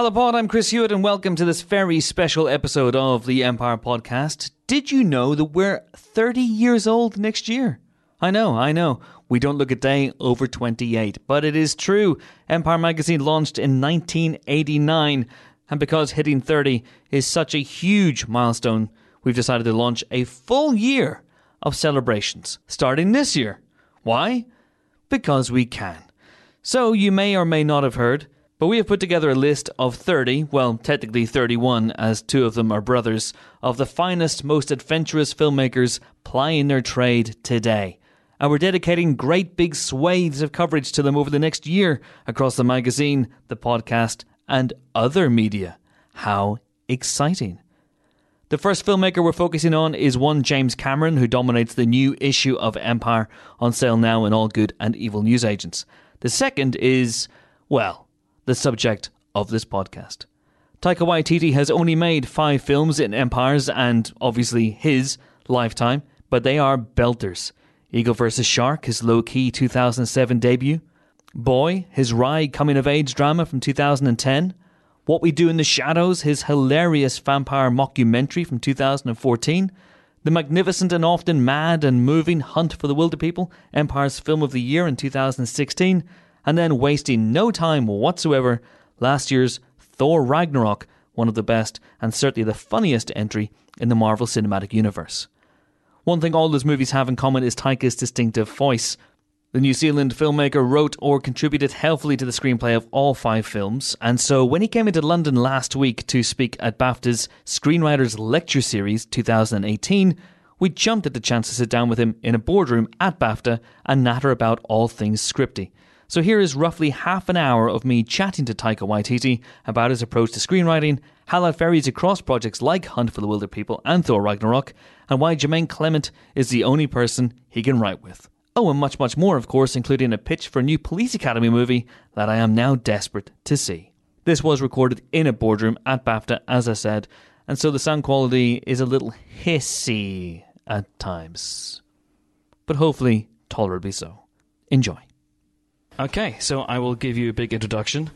Hello, Pod. I'm Chris Hewitt, and welcome to this very special episode of the Empire Podcast. Did you know that we're 30 years old next year? I know, I know. We don't look a day over 28, but it is true. Empire Magazine launched in 1989, and because hitting 30 is such a huge milestone, we've decided to launch a full year of celebrations starting this year. Why? Because we can. So you may or may not have heard, but we have put together a list of 30, well, technically 31, as two of them are brothers, of the finest, most adventurous filmmakers plying their trade today. And we're dedicating great big swathes of coverage to them over the next year across the magazine, the podcast, and other media. How exciting! The first filmmaker we're focusing on is one James Cameron, who dominates the new issue of Empire on sale now in all good and evil newsagents. The second is, well, the subject of this podcast. Taika Waititi has only made five films in Empire's and obviously his lifetime, but they are belters. Eagle vs. Shark, his low key 2007 debut. Boy, his wry coming of age drama from 2010. What We Do in the Shadows, his hilarious vampire mockumentary from 2014. The magnificent and often mad and moving Hunt for the Wilderpeople, Empire's Film of the Year in 2016 and then wasting no time whatsoever, last year's Thor Ragnarok, one of the best and certainly the funniest entry in the Marvel Cinematic Universe. One thing all those movies have in common is Taika's distinctive voice. The New Zealand filmmaker wrote or contributed helpfully to the screenplay of all five films, and so when he came into London last week to speak at BAFTA's Screenwriters Lecture Series 2018, we jumped at the chance to sit down with him in a boardroom at BAFTA and natter about all things scripty. So here is roughly half an hour of me chatting to Taika Waititi about his approach to screenwriting, how that varies across projects like Hunt for the Wilderpeople and Thor Ragnarok, and why Jemaine Clement is the only person he can write with. Oh, and much, much more, of course, including a pitch for a new Police Academy movie that I am now desperate to see. This was recorded in a boardroom at BAFTA, as I said, and so the sound quality is a little hissy at times. But hopefully, tolerably so. Enjoy. Okay, so I will give you a big introduction,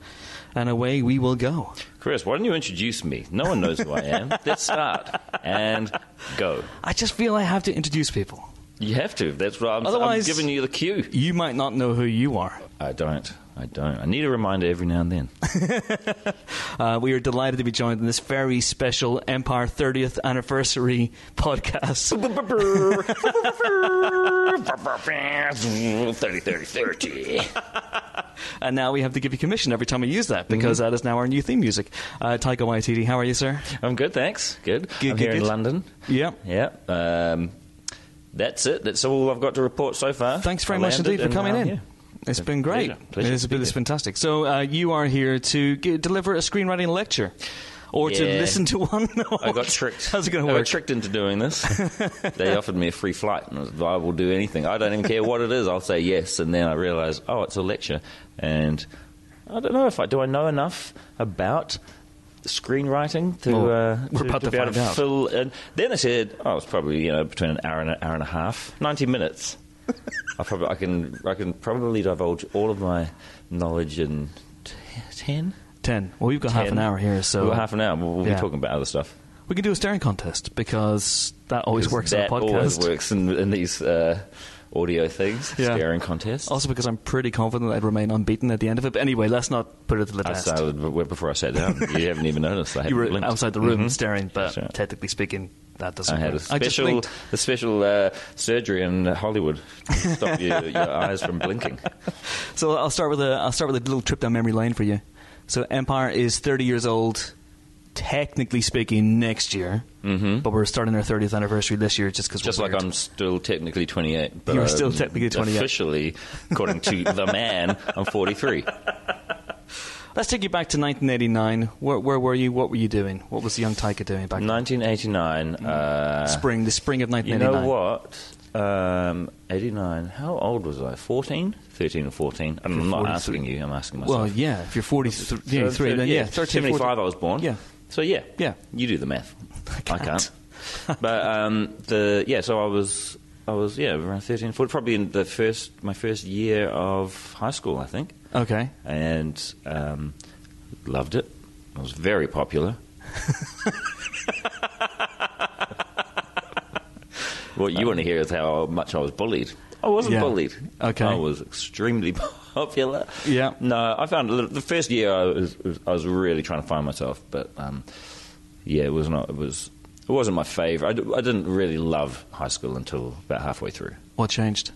and away we will go. Chris, why don't you introduce me? No one knows who I am. Let's start and go. I just feel I have to introduce people. You have to. That's what I'm, Otherwise- I'm giving you the cue. You might not know who you are. I don't. I don't. I need a reminder every now and then. Uh, we are delighted to be joined in this very special Empire 30th anniversary podcast. 30, 30, 30. and now we have to give you commission every time we use that because that is now our new theme music. Uh, Taika Waititi, how are you, sir? I'm good, thanks. Good. Good, I'm good, here in. London. Yeah. Yeah. Um, that's it. That's all I've got to report so far. Thanks very I much indeed for coming in. yeah. It's been great. Pleasure. Pleasure it's been it's fantastic. So uh, you are here to g- deliver a screenwriting lecture, or to listen to one. I got tricked. How's it going I to got work? tricked into doing this. they offered me a free flight, and I, was, I will do anything. I don't even care what it is. I'll say yes, and then I realise, oh, it's a lecture, and I don't know if I do. I know enough about screenwriting to, Well, uh, to, about to be able find to out. fill. And then they said, oh, it's probably you know between an hour and an hour and a half, ninety minutes. I probably I can I can probably divulge all of my knowledge in t- ten. Ten. Well, we've got half an hour here, so We've got half an hour. We'll, we'll Yeah. be talking about other stuff. we can do a staring contest because that always works that on a always podcast. works in, in these uh, audio things, Yeah. staring contest. Also, because I'm pretty confident I'd remain unbeaten at the end of it. But anyway, let's not put it to the I test. started before I sat down. You haven't even noticed. I you were blinked. outside the room Mhm. staring, but right. technically speaking, that doesn't I had a work. Just special, a special uh, surgery in Hollywood to stop your, your eyes from blinking. So I'll start with a I'll start with a little trip down memory lane for you. So Empire is 30 years old, technically speaking, next year. Mm-hmm. But we're starting our 30th anniversary this year just because Just like weird. I'm still technically 28. But You're I'm still technically 28. Officially, according to the man, I'm 43. Let's take you back to 1989. Where, where were you? What were you doing? What was young Taika doing back then? 1989. Uh, Spring, the spring of 1989. You 1989. know what? Um, 89. How old was I? 14? 13 or 14? I'm You're not 43. asking you, I'm asking myself. Well, yeah, if you're 43, So, three, then yeah, 13, 75 14. I was born. Yeah. So yeah. Yeah. You do the math. I can't. can't. but um, the yeah, so I was I was yeah around 13, 14, probably in the first my first year of high school, I think, Okay. and um, loved it. I was very popular. what you want to hear is how much I was bullied. I wasn't Yeah. bullied. Okay. I was extremely popular. Yeah. No, I found the the first year I was, I was really trying to find myself, but um, yeah, it was not. It was. It wasn't my favorite. I, d- I didn't really love high school until about halfway through. What changed?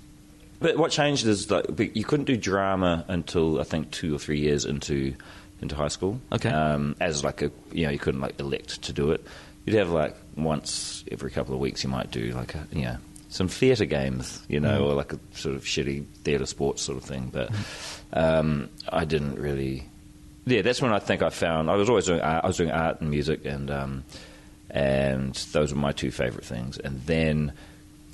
But what changed is like but you couldn't do drama until I think two or three years into into high school. Okay. Um, as like a you know you couldn't like elect to do it. You'd have like once every couple of weeks you might do like a you know some theatre games you know or like a sort of shitty theatre sports sort of thing. But um, I didn't really. Yeah, that's when I think I found I was always doing art, I was doing art and music and um, and those were my two favourite things. And then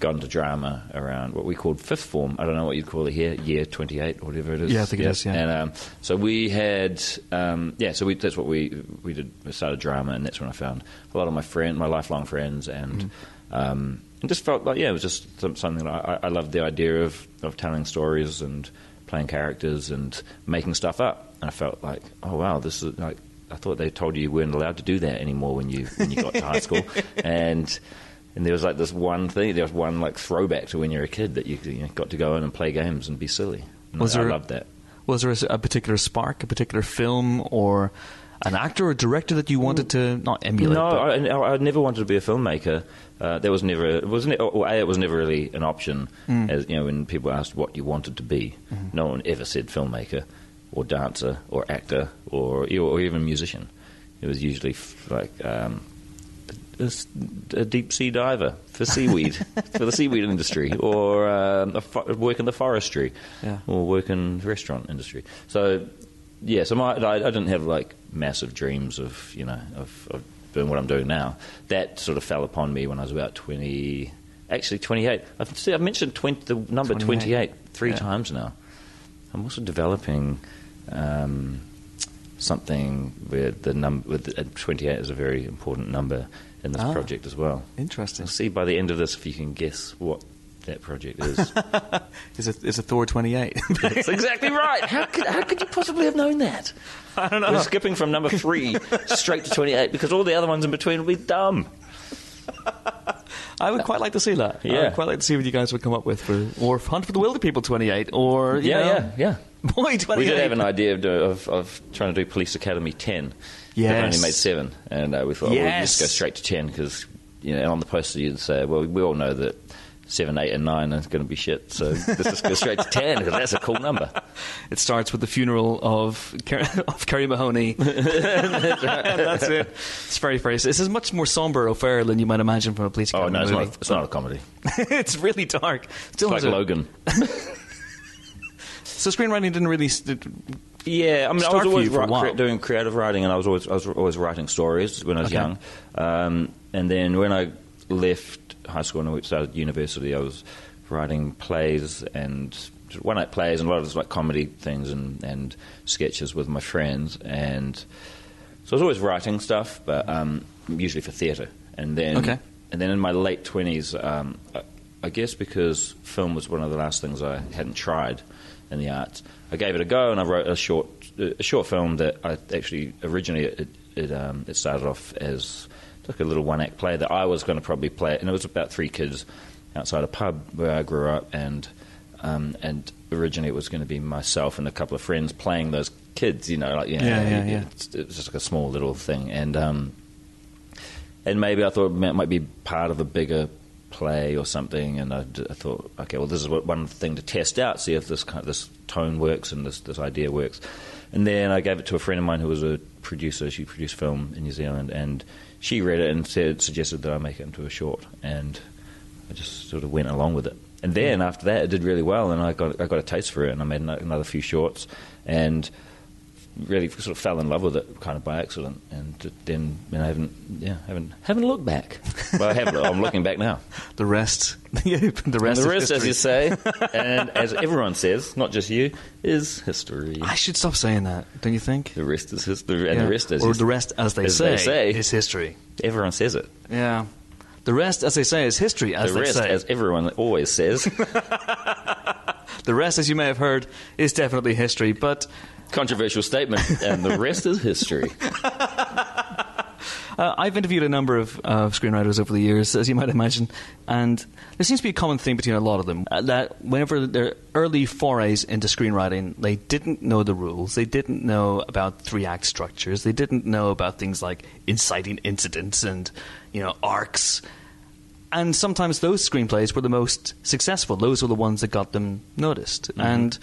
got into drama around what we called fifth form. I don't know what you'd call it here, year twenty eight or whatever it is. Yeah, I think it is, yeah. And um, so we had, um, yeah, so we, that's what we we did. We started drama, and that's when I found a lot of my friend, my lifelong friends, and Mm-hmm. um, and just felt like yeah, it was just some, something that I, I loved the idea of of telling stories and playing characters and making stuff up. And I felt like, oh wow, this is like. I thought they told you you weren't allowed to do that anymore when you when you got to high school, and and there was like this one thing, there was one like throwback to when you were a kid that you, you know, got to go in and play games and be silly. And Was I, there- I loved that. Was there a, a particular spark, a particular film, or an actor or director that you wanted to not emulate? No, I, I never wanted to be a filmmaker. Uh, that was never. It was ne- a. It was never really an option. Mm. As you know, when people asked what you wanted to be, Mm-hmm. no one ever said filmmaker, or dancer, or actor, or or even musician. It was usually f- like um, a, a deep sea diver for seaweed for the seaweed industry, or um, a fo- work in the forestry, Yeah. or work in the restaurant industry. So yeah, so my, I, I didn't have like massive dreams of you know of, of doing what I'm doing now. That sort of fell upon me when I was about twenty, actually twenty eight. I've, see, I've mentioned 20, the number 28. three Yeah. times now. I'm also developing um, something where the number with uh, twenty eight is a very important number in this Ah. project as well. Interesting. We'll see by the end of this if you can guess what that project is. Is it is it Thor twenty eight? That's exactly right. How could, how could you possibly have known that? I don't know. We're skipping from number three straight to 28 because all the other ones in between will be dumb. I would quite like to see that. Yeah. I would quite like to see what you guys would come up with for or Hunt for the Wilderpeople twenty eight or you Yeah, know, yeah, yeah. Boy. We did have an idea of, do, of, of trying to do Police Academy 10. They've only made seven. And uh, we thought, well, we'll Yes. just go straight to 10 because, you know, on the poster you'd say, well, we all know that 7, 8, and 9 is going to be shit. So let's just go straight to 10 because that's a cool number. It starts with the funeral of Ker- of Carey Mahoney. That's it. It's very very. This is much more somber affair than you might imagine from a police. Oh, Academy no, it's movie. not, it's not a comedy. it's really dark. Still It's like a- Logan. So screenwriting didn't really. St- Yeah, I mean, I was always you ri- cre- doing creative writing, and I was always I was always writing stories when I was Okay. young. Um, and then when I left high school and we started university, I was writing plays and one night plays and a lot of like comedy things and, and sketches with my friends. And so I was always writing stuff, but um, usually for theatre. And then Okay. and then in my late twenties, um, I, I guess because film was one of the last things I hadn't tried in the arts, I gave it a go and I wrote a short a short film that I actually originally it it, um, it started off as like a little one act play that I was going to probably play, and it was about three kids outside a pub where I grew up, and um, and originally it was going to be myself and a couple of friends playing those kids, you know, like you know, Yeah, yeah, it- yeah. It's, it was just like a small little thing, and um, and maybe I thought it might be part of a bigger play or something. And I, d- I thought, okay, well, this is one thing to test out, see if this kind of, this tone works and this this idea works. And then I gave it to a friend of mine who was a producer. She produced film in New Zealand, and she read it and said suggested that I make it into a short. And I just sort of went along with it. And then mm. after that, it did really well, and I got I got a taste for it, and I made another few shorts, and really sort of fell in love with it kind of by accident, and then and I haven't yeah haven't haven't looked back. Well, I have. I'm looking back now. the rest. the rest. And the rest, as you say, and as everyone says, not just you, is history. I should stop saying that. Don't you think? The rest is history, and Yeah. the rest is or his- the rest, as they as say, they say. is history. Everyone says it. Yeah. The rest, as they say, is history. As the rest, say. as everyone always says, The rest, as you may have heard, is definitely history. But controversial statement, and the rest is history. Uh, I've interviewed a number of uh, screenwriters over the years, as you might imagine, and there seems to be a common theme between a lot of them uh, that whenever their early forays into screenwriting, they didn't know the rules, they didn't know about three act structures, they didn't know about things like inciting incidents and you know arcs. And sometimes those screenplays were the most successful. Those were the ones that got them noticed. Mm-hmm. And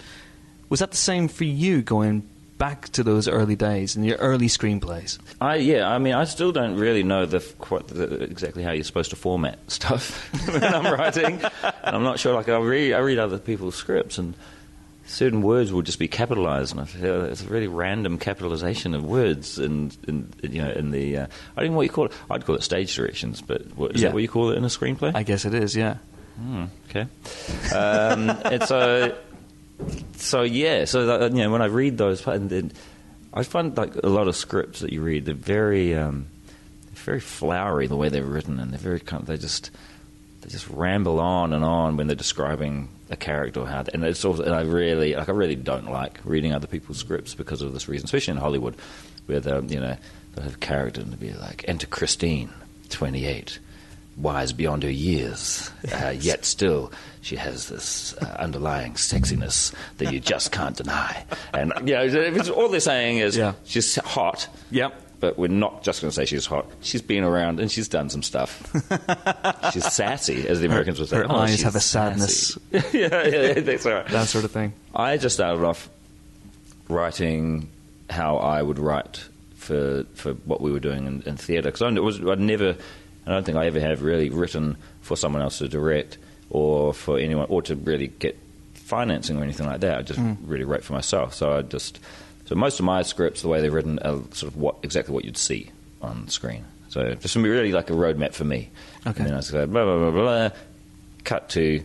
was that the same for you going back to those early days and your early screenplays? I yeah, I mean, I still don't really know the, quite the exactly how you're supposed to format stuff when I'm writing, and I'm not sure. Like I read, I read other people's scripts, and certain words will just be capitalized, and I feel it's a really random capitalization of words, and, and you know, in the uh, I don't know what you call it. I'd call it stage directions, but what, is Yeah. that what you call it in a screenplay? I guess it is, yeah. Hmm, okay. Um, and so, so yeah. So that, you know, when I read those, I find like a lot of scripts that you read, they're very, um, they're very flowery the way they're written, and they're very kind. Of, they just they just ramble on and on when they're describing a character or how. They, and it's also, and I really, like, I really don't like reading other people's scripts because of this reason, especially in Hollywood, where they, you know, they have character and to be like, enter Christine, twenty eight wise beyond her years, uh, yet still she has this uh, underlying sexiness that you just can't deny. And you know, it's- all they're saying is Yeah. she's hot. Yep. But we're not just going to say she's hot. She's been around and she's done some stuff. she's sassy, as the Americans would say. her Oh, eyes have a sadness. sassy. yeah, yeah, that's right. That sort of thing. I just started off writing how I would write for for what we were doing in, in theatre because I was I'd never I don't think I ever have really written for someone else to direct or for anyone or to really get financing or anything like that. I just hmm. really wrote for myself. So I just so most of my scripts, the way they're written, are sort of what exactly what you'd see on screen. So just to be really like a roadmap for me. Okay. And then I just go blah blah blah blah. Cut to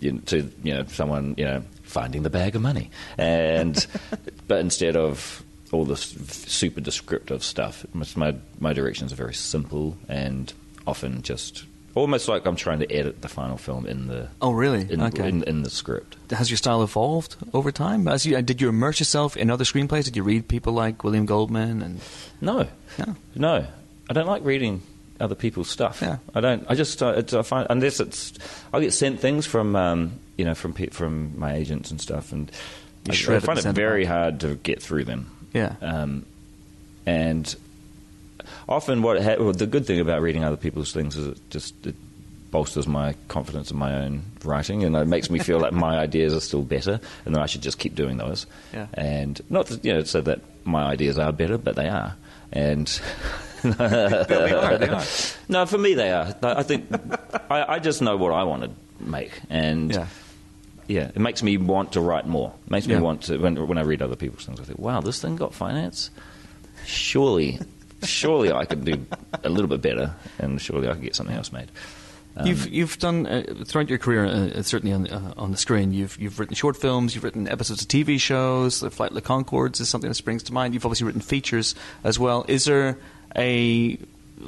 you know, to you know someone you know finding the bag of money, and but instead of all this super descriptive stuff, my my directions are very simple and often just almost like I'm trying to edit the final film in the Oh, really? in, okay. in, in the script. Has your style evolved over time? As you, did you immerse yourself in other screenplays? Did you read people like William Goldman? And No, No. no, I don't like reading other people's stuff. Yeah. I don't. I just uh, it's, I find unless it's I get sent things from um, you know from from my agents and stuff, and I, I find it very hard to get through them. Yeah, Um, and often, what ha- well, the good thing about reading other people's things is it just it bolsters my confidence in my own writing, and it makes me feel like my ideas are still better, and that I should just keep doing those. Yeah. And not that, you know so that my ideas are better, but they are. And they are. They are. no, for me they are. I I think I, I just know what I want to make, and Yeah. Yeah, it makes me want to write more. It makes me want to when when I read other people's things. I think, wow, this thing got finance. Surely, surely I could do a little bit better, and surely I could get something else made. Um, you've you've done uh, throughout your career, uh, certainly on the, uh, on the screen. You've you've written short films. You've written episodes of TV shows. The Flight of the Conchords is something that springs to mind. You've obviously written features as well. Is there a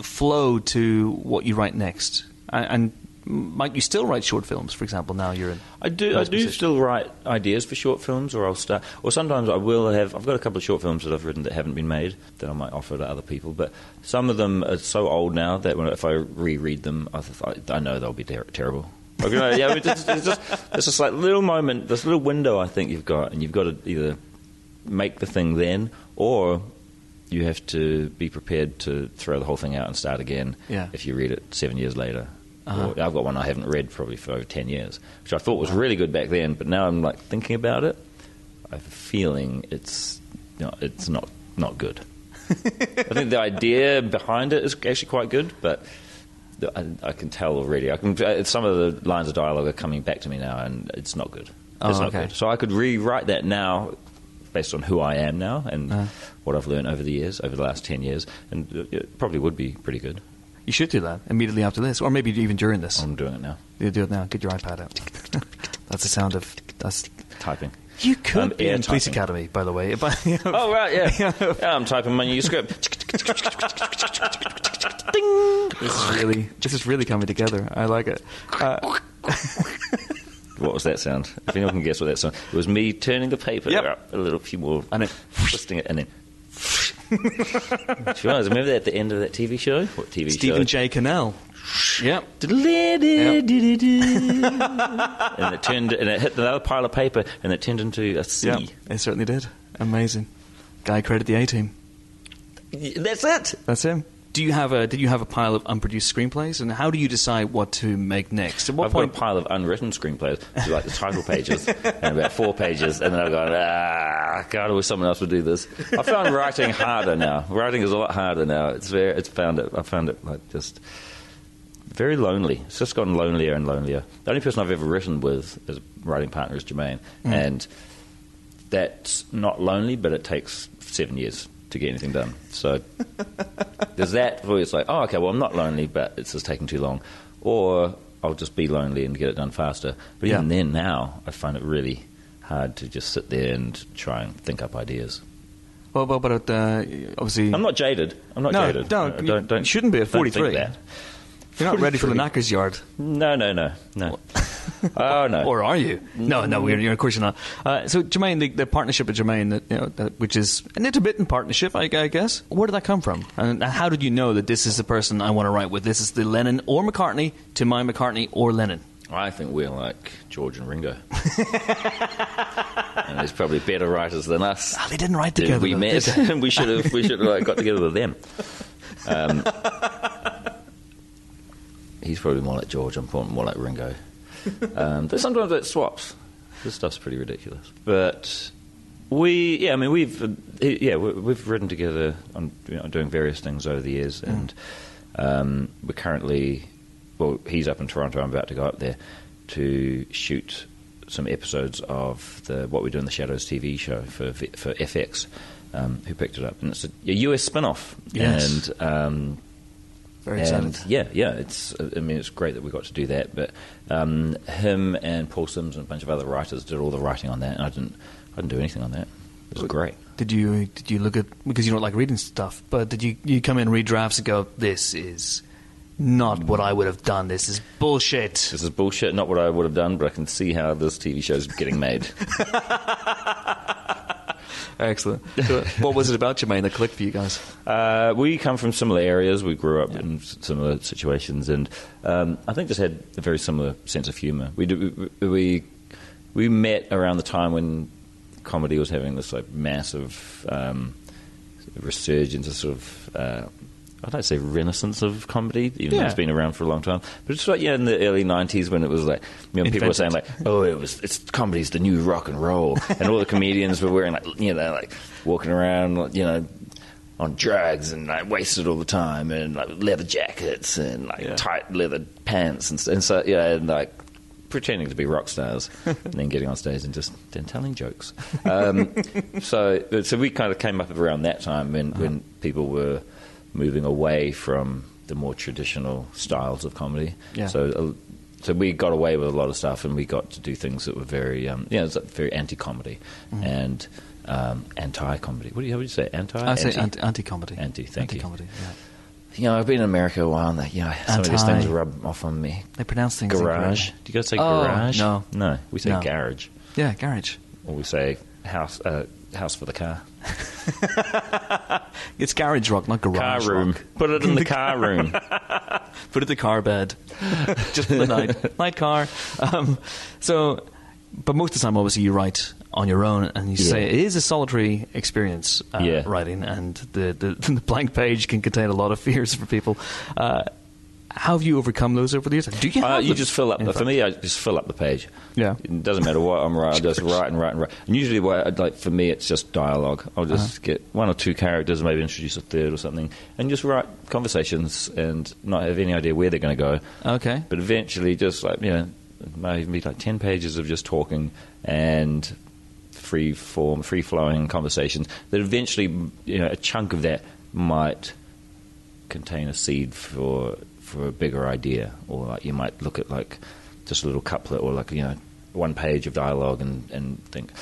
flow to what you write next? And, might you still write short films, for example? Now you're in. I do. I do position. still write ideas for short films, or I'll start. Or sometimes I will have. I've got a couple of short films that I've written that haven't been made that I might offer to other people. But some of them are so old now that when, if I reread them, I, th- I know they'll be ter- terrible. Know, yeah, it's, just, it's just it's just like little moment, this little window I think you've got, and you've got to either make the thing then, or you have to be prepared to throw the whole thing out and start again. Yeah. If you read it seven years later. Uh-huh. Or I've got one I haven't read probably for over 10 years, which I thought was really good back then, but now I'm like thinking about it, I have a feeling it's, you know, it's not, not good. I think the idea behind it is actually quite good, but I, I can tell already. I can, uh, some of the lines of dialogue are coming back to me now, and it's not good. Oh, It's not okay. good. So I could rewrite that now based on who I am now and Uh. what I've learned over the years, over the last 10 years, and it probably would be pretty good. You should do that immediately after this, or maybe even during this. I'm doing it now. You do it now. Get your iPad out. that's the sound of that's. Typing. You could Um, be in air Police. Academy, by the way. But, you know, Oh right, yeah. yeah, I'm typing my new script. This is really, this is really coming together. I like it. Uh, What was that sound? If anyone can guess what that sound, it was me turning the paper Yep. up a little few more And then twisting it, and then Sure, remember that at the end of that TV show? What TV show? Stephen show? J. Cannell. Yep. and it turned and it hit another pile of paper and it turned into a C. Yep. It certainly did. Amazing. Guy created the A team. That's it. That's him. Do you have a Did you have a pile of unproduced screenplays, and how do you decide what to make next? At what I've got a point? pile of unwritten screenplays, so like the title pages, and about four pages, and then I've gone, ah, God, I wish someone else would do this. I found writing harder now. Writing is a lot harder now. It's very, it's found it. I found it like just very lonely. It's just gotten lonelier and lonelier. The only person I've ever written with as a writing partner is Jemaine, and that's not lonely, but it takes seven years to get anything done. So there's that where it's like, oh, okay, well, I'm not lonely, but it's just taking too long. Or I'll just be lonely and get it done faster. But even then, now, I find it really hard to just sit there and try and think up ideas. Well, well, but uh, obviously, I'm not jaded. I'm not No, jaded. no, Uh, you don't, don't, shouldn't be at don't think 43. that. You're not ready for the knacker's yard, No, no, no, no. oh, no. or are you? No, no, we're, you're, of course you're not. Uh, so, Jemaine, the, the partnership with Jemaine, that, you know, that, which is an intermittent partnership, I, I guess. Where did that come from? And how did you know that this is the person I want to write with? This is the Lennon or McCartney to my McCartney or Lennon. I think we're like George and Ringo. and there's probably better writers than us. Ah, they didn't write Did together. we though, met, and we should have we should have like, got together with them. Um, he's probably more like George. I'm probably more like Ringo. Um, but sometimes it swaps. This stuff's pretty ridiculous. But we, yeah, I mean, we've uh, yeah we- we've ridden together on you know, doing various things over the years, and um, we're currently well, he's up in Toronto. I'm about to go up there to shoot some episodes of the What We Do in the Shadows TV show for for FX, um, who picked it up, and it's a, a US spin-off. Yes. and um, Very and excited. yeah, yeah, it's. I mean, it's great that we got to do that. But um, him and Paul Simms and a bunch of other writers did all the writing on that, and I didn't. I didn't do anything on that. It was great. Did you did you look at because you don't like reading stuff, but did you you come in read drafts and go, this is not what I would have done. This is bullshit. This is bullshit. Not what I would have done, but I can see how this TV show is getting made. Excellent. So, what was it about Jemaine that clicked for you guys? Uh, we come from similar areas. We grew up in similar situations, and um, I think just had a very similar sense of humour. We, we we we met around the time when comedy was having this like massive um, resurgence, a sort of. Uh, Like to say renaissance of comedy, even though it's been around for a long time. But it's like yeah, in the early '90s when it was like, you know, people were saying like, "Oh, it was it's comedy's the new rock and roll," and all the comedians were wearing like you know like walking around you know on drugs and like wasted all the time and like leather jackets and like Yeah. tight leather pants and, and so yeah and like pretending to be rock stars and then getting on stage and just then telling jokes. Um, so so we kind of came up around that time when when people were moving away from the more traditional styles of comedy. Yeah. So. Uh, so we got away with a lot of stuff, and we got to do things that were very, um, yeah, very anti-comedy and um, anti-comedy. What do you, how would you say? Anti? I say Anti? anti, anti-comedy. Anti. Thank anti-comedy, Yeah. You know, I've been in America a while, and that, you know, some of these things rub off on me. They pronounce things Garage. Do you guys say Oh, garage? no. No, we say No. garage. Yeah, garage. Or we say house uh, house for the car. It's garage rock, not garage car room. rock. Put it in the car room. Put it in the car bed, just for the night. Night car. Um, so, but most of the time, obviously, you write on your own, and you say it is a solitary experience uh, Yeah. writing, and the, the the blank page can contain a lot of fears for people. Uh, how have you overcome those over the years? Do you? Uh, you them, just fill up. in For me, I just fill up the page. Yeah. It doesn't matter what I'm writing. I just write and write and write. And usually, what I'd like for me, it's just dialogue. I'll just Uh-huh. get one or two characters, maybe introduce a third or something, and just write conversations and not have any idea where they're going to go. Okay. But eventually, just like you know, it might even be like ten pages of just talking and free form, free flowing conversations. That eventually, you know, a chunk of that might contain a seed for for a bigger idea, or like you might look at like just a little couplet or like you know one page of dialogue and and think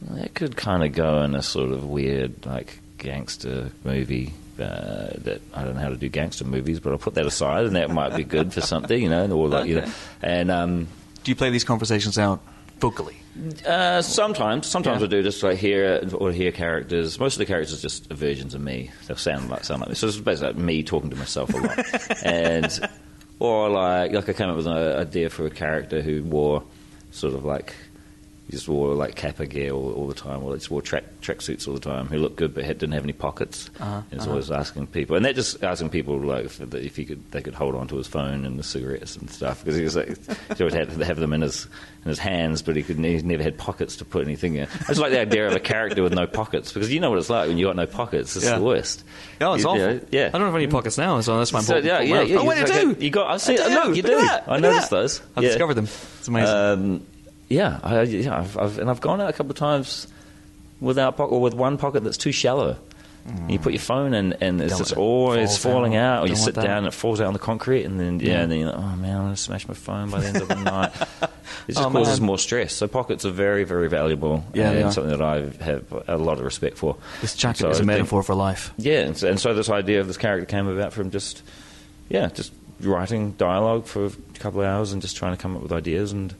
"Well, that could kind of go in a sort of weird like gangster movie. Uh, that I don't know how to do gangster movies, but I'll put that aside, and that might be good for something, you know, or like you know, and um, Do you play these conversations out vocally. Uh, sometimes, sometimes I do just like hear or hear characters. Most of the characters are just versions of me. They'll sound like sound like me. So it's basically like me talking to myself a lot, and or like like I came up with an idea for a character who wore sort of like he just wore like kappa gear all, all the time, or he just wore track track suits all the time. Who looked good but had, didn't have any pockets. Uh-huh, and he's always asking people, and they're just asking people like if, if he could they could hold on to his phone and the cigarettes and stuff because he was like he always had to have them in his in his hands, but he could he never had pockets to put anything in. I just like the idea of a character with no pockets because you know what it's like when you got no pockets. It's Yeah. the worst. Oh, it's You- awful. Yeah, yeah. I don't have any pockets now, so that's my So, important. yeah, yeah, yeah. Oh, wait, I you- do. You got. I see. I do. Look, you Look do. at that. I noticed those. I've Yeah. discovered them. It's amazing. Um, yeah, I, yeah I've, I've, and I've gone out a couple of times without pocket or with one pocket that's too shallow. You put your phone in, and it's Don't just it. always falling out. out. Or you sit down, and it falls out on the concrete, and then yeah, Yeah. and then you're like, oh man, I'm gonna smash my phone by the end of the night. It just Oh, causes man. more stress. So pockets are very, very valuable, Yeah, and something that I have a lot of respect for. this jacket So is a think- metaphor for life. yeah, and so, and so this idea of this character came about from just, yeah, just writing dialogue for a couple of hours and just trying to come up with ideas, and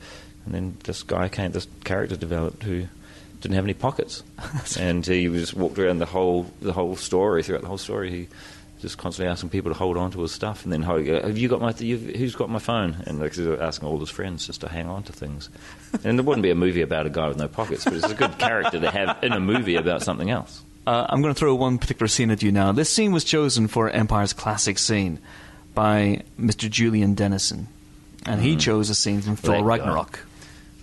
and then this guy came, this character developed who didn't have any pockets, and he was walked around the whole the whole story throughout the whole story. He just constantly asking people to hold on to his stuff, and then have you got my you've, who's got my phone? And like he was asking all his friends just to hang on to things. And there wouldn't be a movie about a guy with no pockets, but it's a good character to have in a movie about something else. Uh, I'm going to throw one particular scene at you now. This scene was chosen for Empire's classic scene by Mr. Julian Dennison, and he chose a scene from Thor Ragnarok. guy.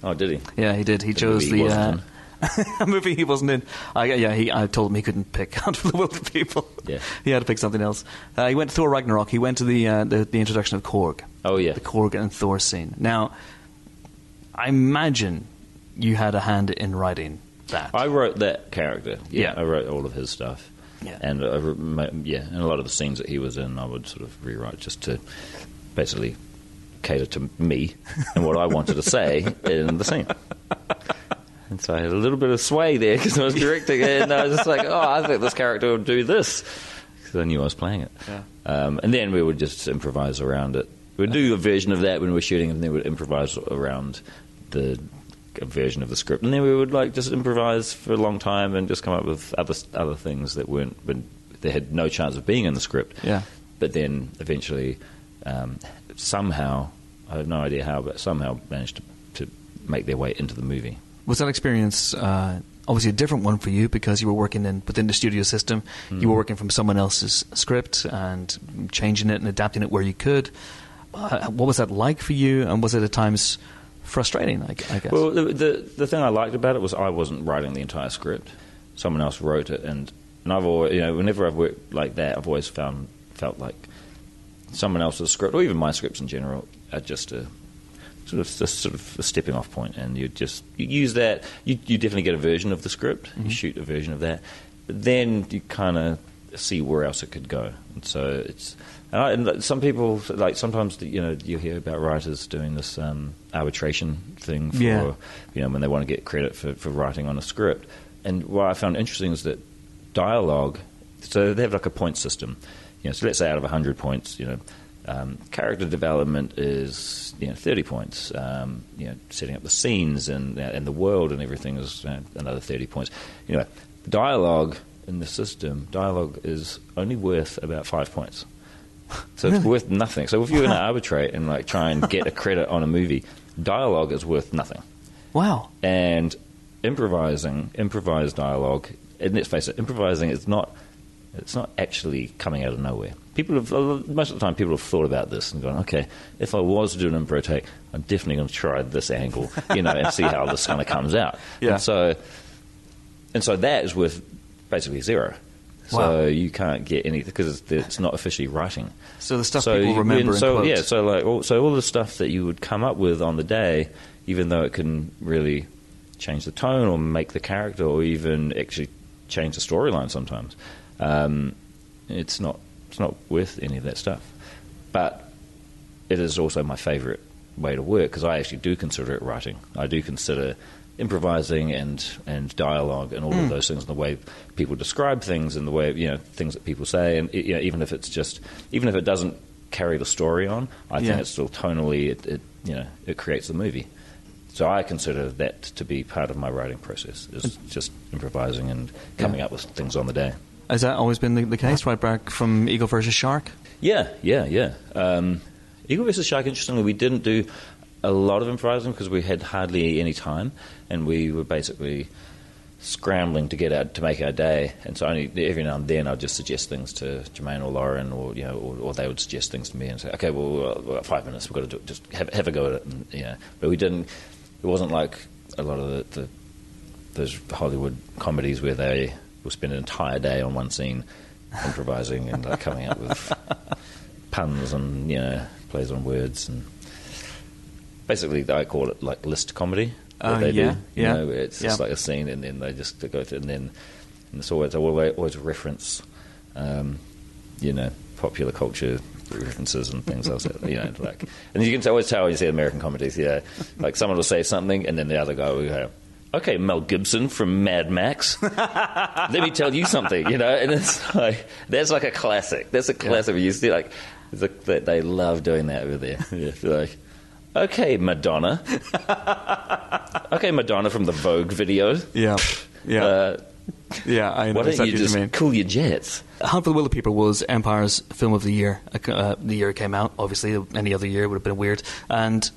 Oh, did he? Yeah, he did. He The chose the uh, a movie he wasn't in. Uh, yeah, he, I told him he couldn't pick out of the Wilderpeople. Yeah. he had to pick something else. Uh, he went to Thor Ragnarok. He went to the, uh, the the introduction of Korg. Oh, yeah. the Korg and Thor scene. Now, I imagine you had a hand in writing that. I wrote that character. Yeah, Yeah. I wrote all of his stuff. Yeah. and I, yeah, and a lot of the scenes that he was in, I would sort of rewrite just to basically cater to me and what I wanted to say in the scene. And so I had a little bit of sway there because I was directing it, and I was just like, "Oh, I think this character would do this," because I knew I was playing it. Yeah. Um, and then we would just improvise around it. We'd do a version of that when we were shooting, and then we'd improvise around the a version of the script, and then we would like just improvise for a long time and just come up with other other things that weren't they had no chance of being in the script. Yeah. But then eventually, um, somehow, I have no idea how, but somehow managed to, to make their way into the movie. Was that experience uh, obviously a different one for you because you were working in within the studio system? You Mm-hmm. were working from someone else's script and changing it and adapting it where you could. Uh, what was that like for you? And was it at times frustrating? I, I guess. Well, the, the the thing I liked about it was I wasn't writing the entire script; someone else wrote it, and and I've always, you know, whenever I've worked like that, I've always found felt like someone else's script, or even my scripts in general, are just a sort of just sort of a stepping off point, and you just you use that. You you definitely get a version of the script, you shoot a version of that, but then you kind of see where else it could go, and so it's. And, I, and some people like sometimes you know you hear about writers doing this um, arbitration thing for Yeah. you know when they want to get credit for, for writing on a script. And what I found interesting is that dialogue. So they have like a point system. You know, so let's say out of hundred points, you know, um, character development is you know thirty points. Um, you know, setting up the scenes and and the world and everything is uh, another thirty points. You know, dialogue in the system, dialogue is only worth about five points. So it's worth nothing. So if you're going to arbitrate and like try and get a credit on a movie, dialogue is worth nothing wow. and improvising, improvised dialogue. And let's face it, improvising is not. It's not actually coming out of nowhere. People have uh, most of the time people have thought about this and gone, okay, if I was to do an improv take, I'm definitely going to try this angle, you know, and see how this kind of comes out. Yeah. And so, and so that is worth basically zero. So Wow. you can't get anything because it's, it's not officially writing. So the stuff So people you- remember and so yeah, so like all, so all the stuff that you would come up with on the day, even though it can really change the tone or make the character or even actually change the storyline sometimes, um, it's not it's not worth any of that stuff. But it is also my favourite way to work because I actually do consider it writing. I do consider improvising and and dialogue and all Hmm. of those things and the way people describe things and the way you know things that people say and you know, even if it's just even if it doesn't carry the story on, I Yeah. think it's still tonally it, it you know it creates the movie. so I consider that to be part of my writing process, is just improvising and coming Yeah. up with things on the day. Has that always been the, the case, right back from Eagle versus Shark? Yeah, yeah, yeah. Um, Eagle versus Shark. Interestingly, we didn't do a lot of improvising because we had hardly any time, and we were basically scrambling to get out to make our day. And so only every now and then I'd just suggest things to Jemaine or Loren, or you know, or, or they would suggest things to me and say, "Okay, well, we've got five minutes. We've got to do. Just have, have a go at it." And, yeah, but we didn't. It wasn't like a lot of the, the those Hollywood comedies where they will spend an entire day on one scene improvising and like, coming up with puns and you know plays on words and basically I call it like list comedy. Oh, they yeah, do. You yeah, know, it's just like a scene and then they just go through and then and it's always always, always reference um, you know popular culture references and things else you know like and you can always tell when you see American comedies yeah like someone will say something and then the other guy will go okay Mel Gibson from Mad Max let me tell you something, you know, and it's like that's like a classic. That's a classic. You see, like, it's like that they love doing that over there. Yeah, like, okay, Madonna, okay, Madonna from the Vogue video. Yeah, yeah, Uh, yeah. I know why don't exactly you just you cool your jets? Hunt for the Wilderpeople was Empire's film of the year. Uh, the year it came out, obviously, any other year would have been weird. And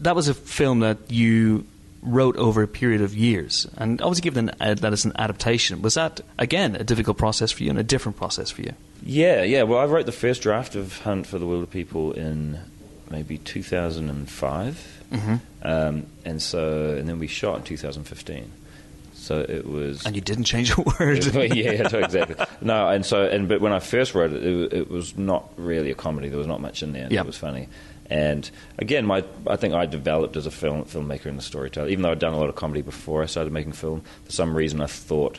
that was a film that you wrote over a period of years. And obviously, given uh, that as an adaptation, was that again a difficult process for you and a different process for you? Yeah, yeah. Well, I wrote the first draft of Hunt for the Wilderpeople in maybe 2005, Mm-hmm. um, and so and then we shot in 2015. So it was. And you didn't change a word. yeah, yeah, exactly. No, and so and but when I first wrote it, it, it was not really a comedy. There was not much in there. Yeah. It was funny. And again, my I think I developed as a film filmmaker and a storyteller. Even though I'd done a lot of comedy before I started making film, for some reason I thought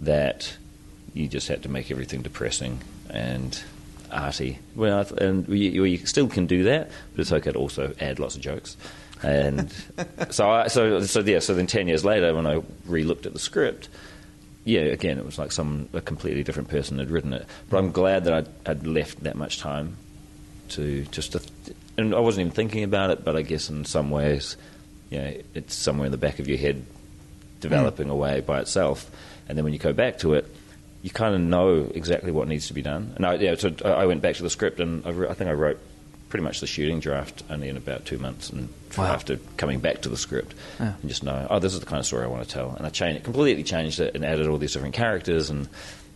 that you just had to make everything depressing and arty. Well, I th- and you, you still can do that, but it's okay to also add lots of jokes. And so, I, so, so yeah. So then, ten years later, when I re-looked at the script, yeah, again, it was like some a completely different person had written it. But I'm glad that I'd, I'd left that much time to just to, and I wasn't even thinking about it. But I guess in some ways, you know, it's somewhere in the back of your head, developing away by itself. And then when you go back to it, you kind of know exactly what needs to be done. And I, yeah, so I went back to the script, and I, wr- I think I wrote pretty much the shooting draft only in about two months, and Wow. after coming back to the script, Yeah. and just know, oh, this is the kind of story I want to tell. And I changed, completely changed it and added all these different characters and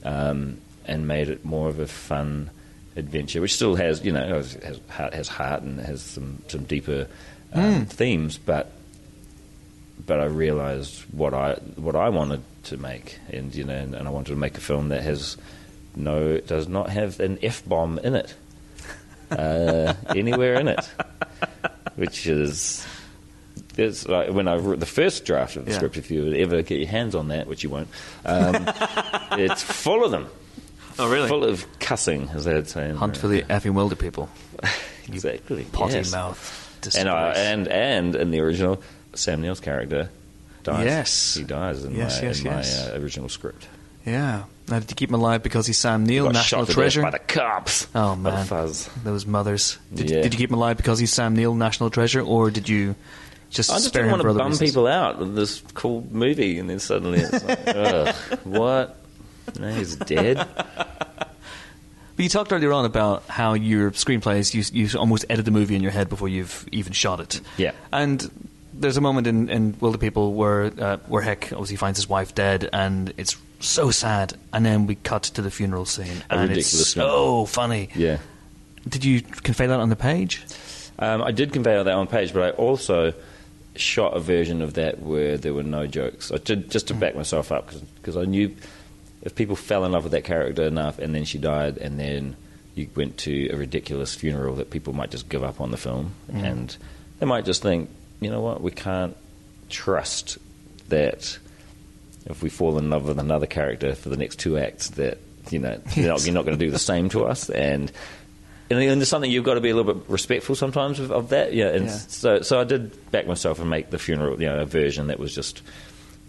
um, and made it more of a fun adventure, which still has, you know, has, has heart, has heart and has some some deeper um, themes, but but I realised what I what I wanted to make, and you know, and, and I wanted to make a film that has no does not have an f bomb in it uh, anywhere in it, which is. It's like when I wrote the first draft of the Yeah. script, if you ever get your hands on that, which you won't, um, it's full of them. Oh, really? Full of cussing, as they'd say. in Hunt for the America. effing Wilder People. exactly Potty yes. mouth. And, I, disgrace. and and in the original, Sam Neill's character dies. Yes. he dies in Yes, my, yes, in yes. my uh, original script. yeah. Now, did you keep him alive because he's Sam Neill, Got national shot to death treasure? by the cops. Oh, By the man. fuzz. Those mothers. Did, Yeah. did you keep him alive because he's Sam Neill, national treasure, or did you just I just spare didn't him want to bum reasons? people out with this cool movie, and then suddenly it's like, ugh, what? No, he's dead. But you talked earlier on about how your screenplays, you, you almost edit the movie in your head before you've even shot it. Yeah. And there's a moment in, in Wilderpeople where, uh, where Hec obviously finds his wife dead, and it's so sad. And then we cut to the funeral scene, A and it's so funeral. funny. Yeah. Did you convey that on the page? Um, I did convey that on page, but I also shot a version of that where there were no jokes. I did just to back myself up because I knew if people fell in love with that character enough, and then she died, and then you went to a ridiculous funeral, that people might just give up on the film, mm. and they might just think, you know what, we can't trust that if we fall in love with another character for the next two acts, that you know you're not, not going to do the same to us, and and, and there's something you've got to be a little bit respectful sometimes of, of that. Yeah, and Yeah. so so I did back myself and make the funeral, you know, a version that was just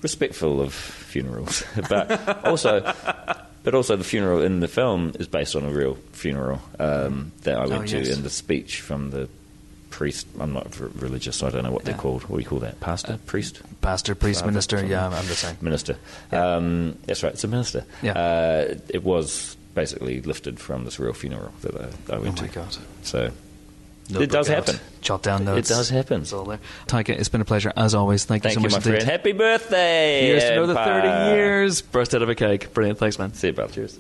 respectful of funerals, but also. But also, the funeral in the film is based on a real funeral um, that I went Oh, yes. to, and the speech from the priest. I'm not r- religious, so I don't know what they're called. What do you call that? Pastor, priest, Pastor, priest, Father, minister. something. Yeah, I'm the same. minister. Yeah. Um, that's right. It's a minister. Yeah. Uh, it was basically lifted from this real funeral that I, I Oh went my to. god. So Notebook it does out. happen. Jot down notes. It does happen. It's all there. Taika, it's been a pleasure as always. Thank, Thank you you, so my much indeed. friend. Happy birthday! Here's to another Empire. 30 years. Burst out of a cake. Brilliant. Thanks, man. See you, pal. Cheers.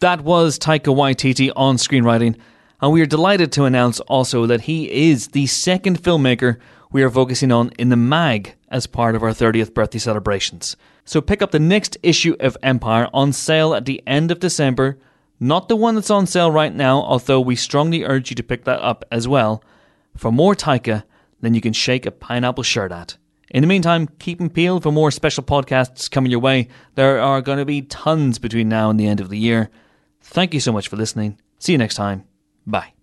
That was Taika Waititi on screenwriting, and we are delighted to announce also that he is the second filmmaker we are focusing on in the MAG as part of our 30th birthday celebrations. So pick up the next issue of Empire on sale at the end of December, not the one that's on sale right now, although we strongly urge you to pick that up as well, for more Taika than you can shake a pineapple shirt at. In the meantime, keep them peeled for more special podcasts coming your way. There are going to be tons between now and the end of the year. Thank you so much for listening. See you next time. Bye.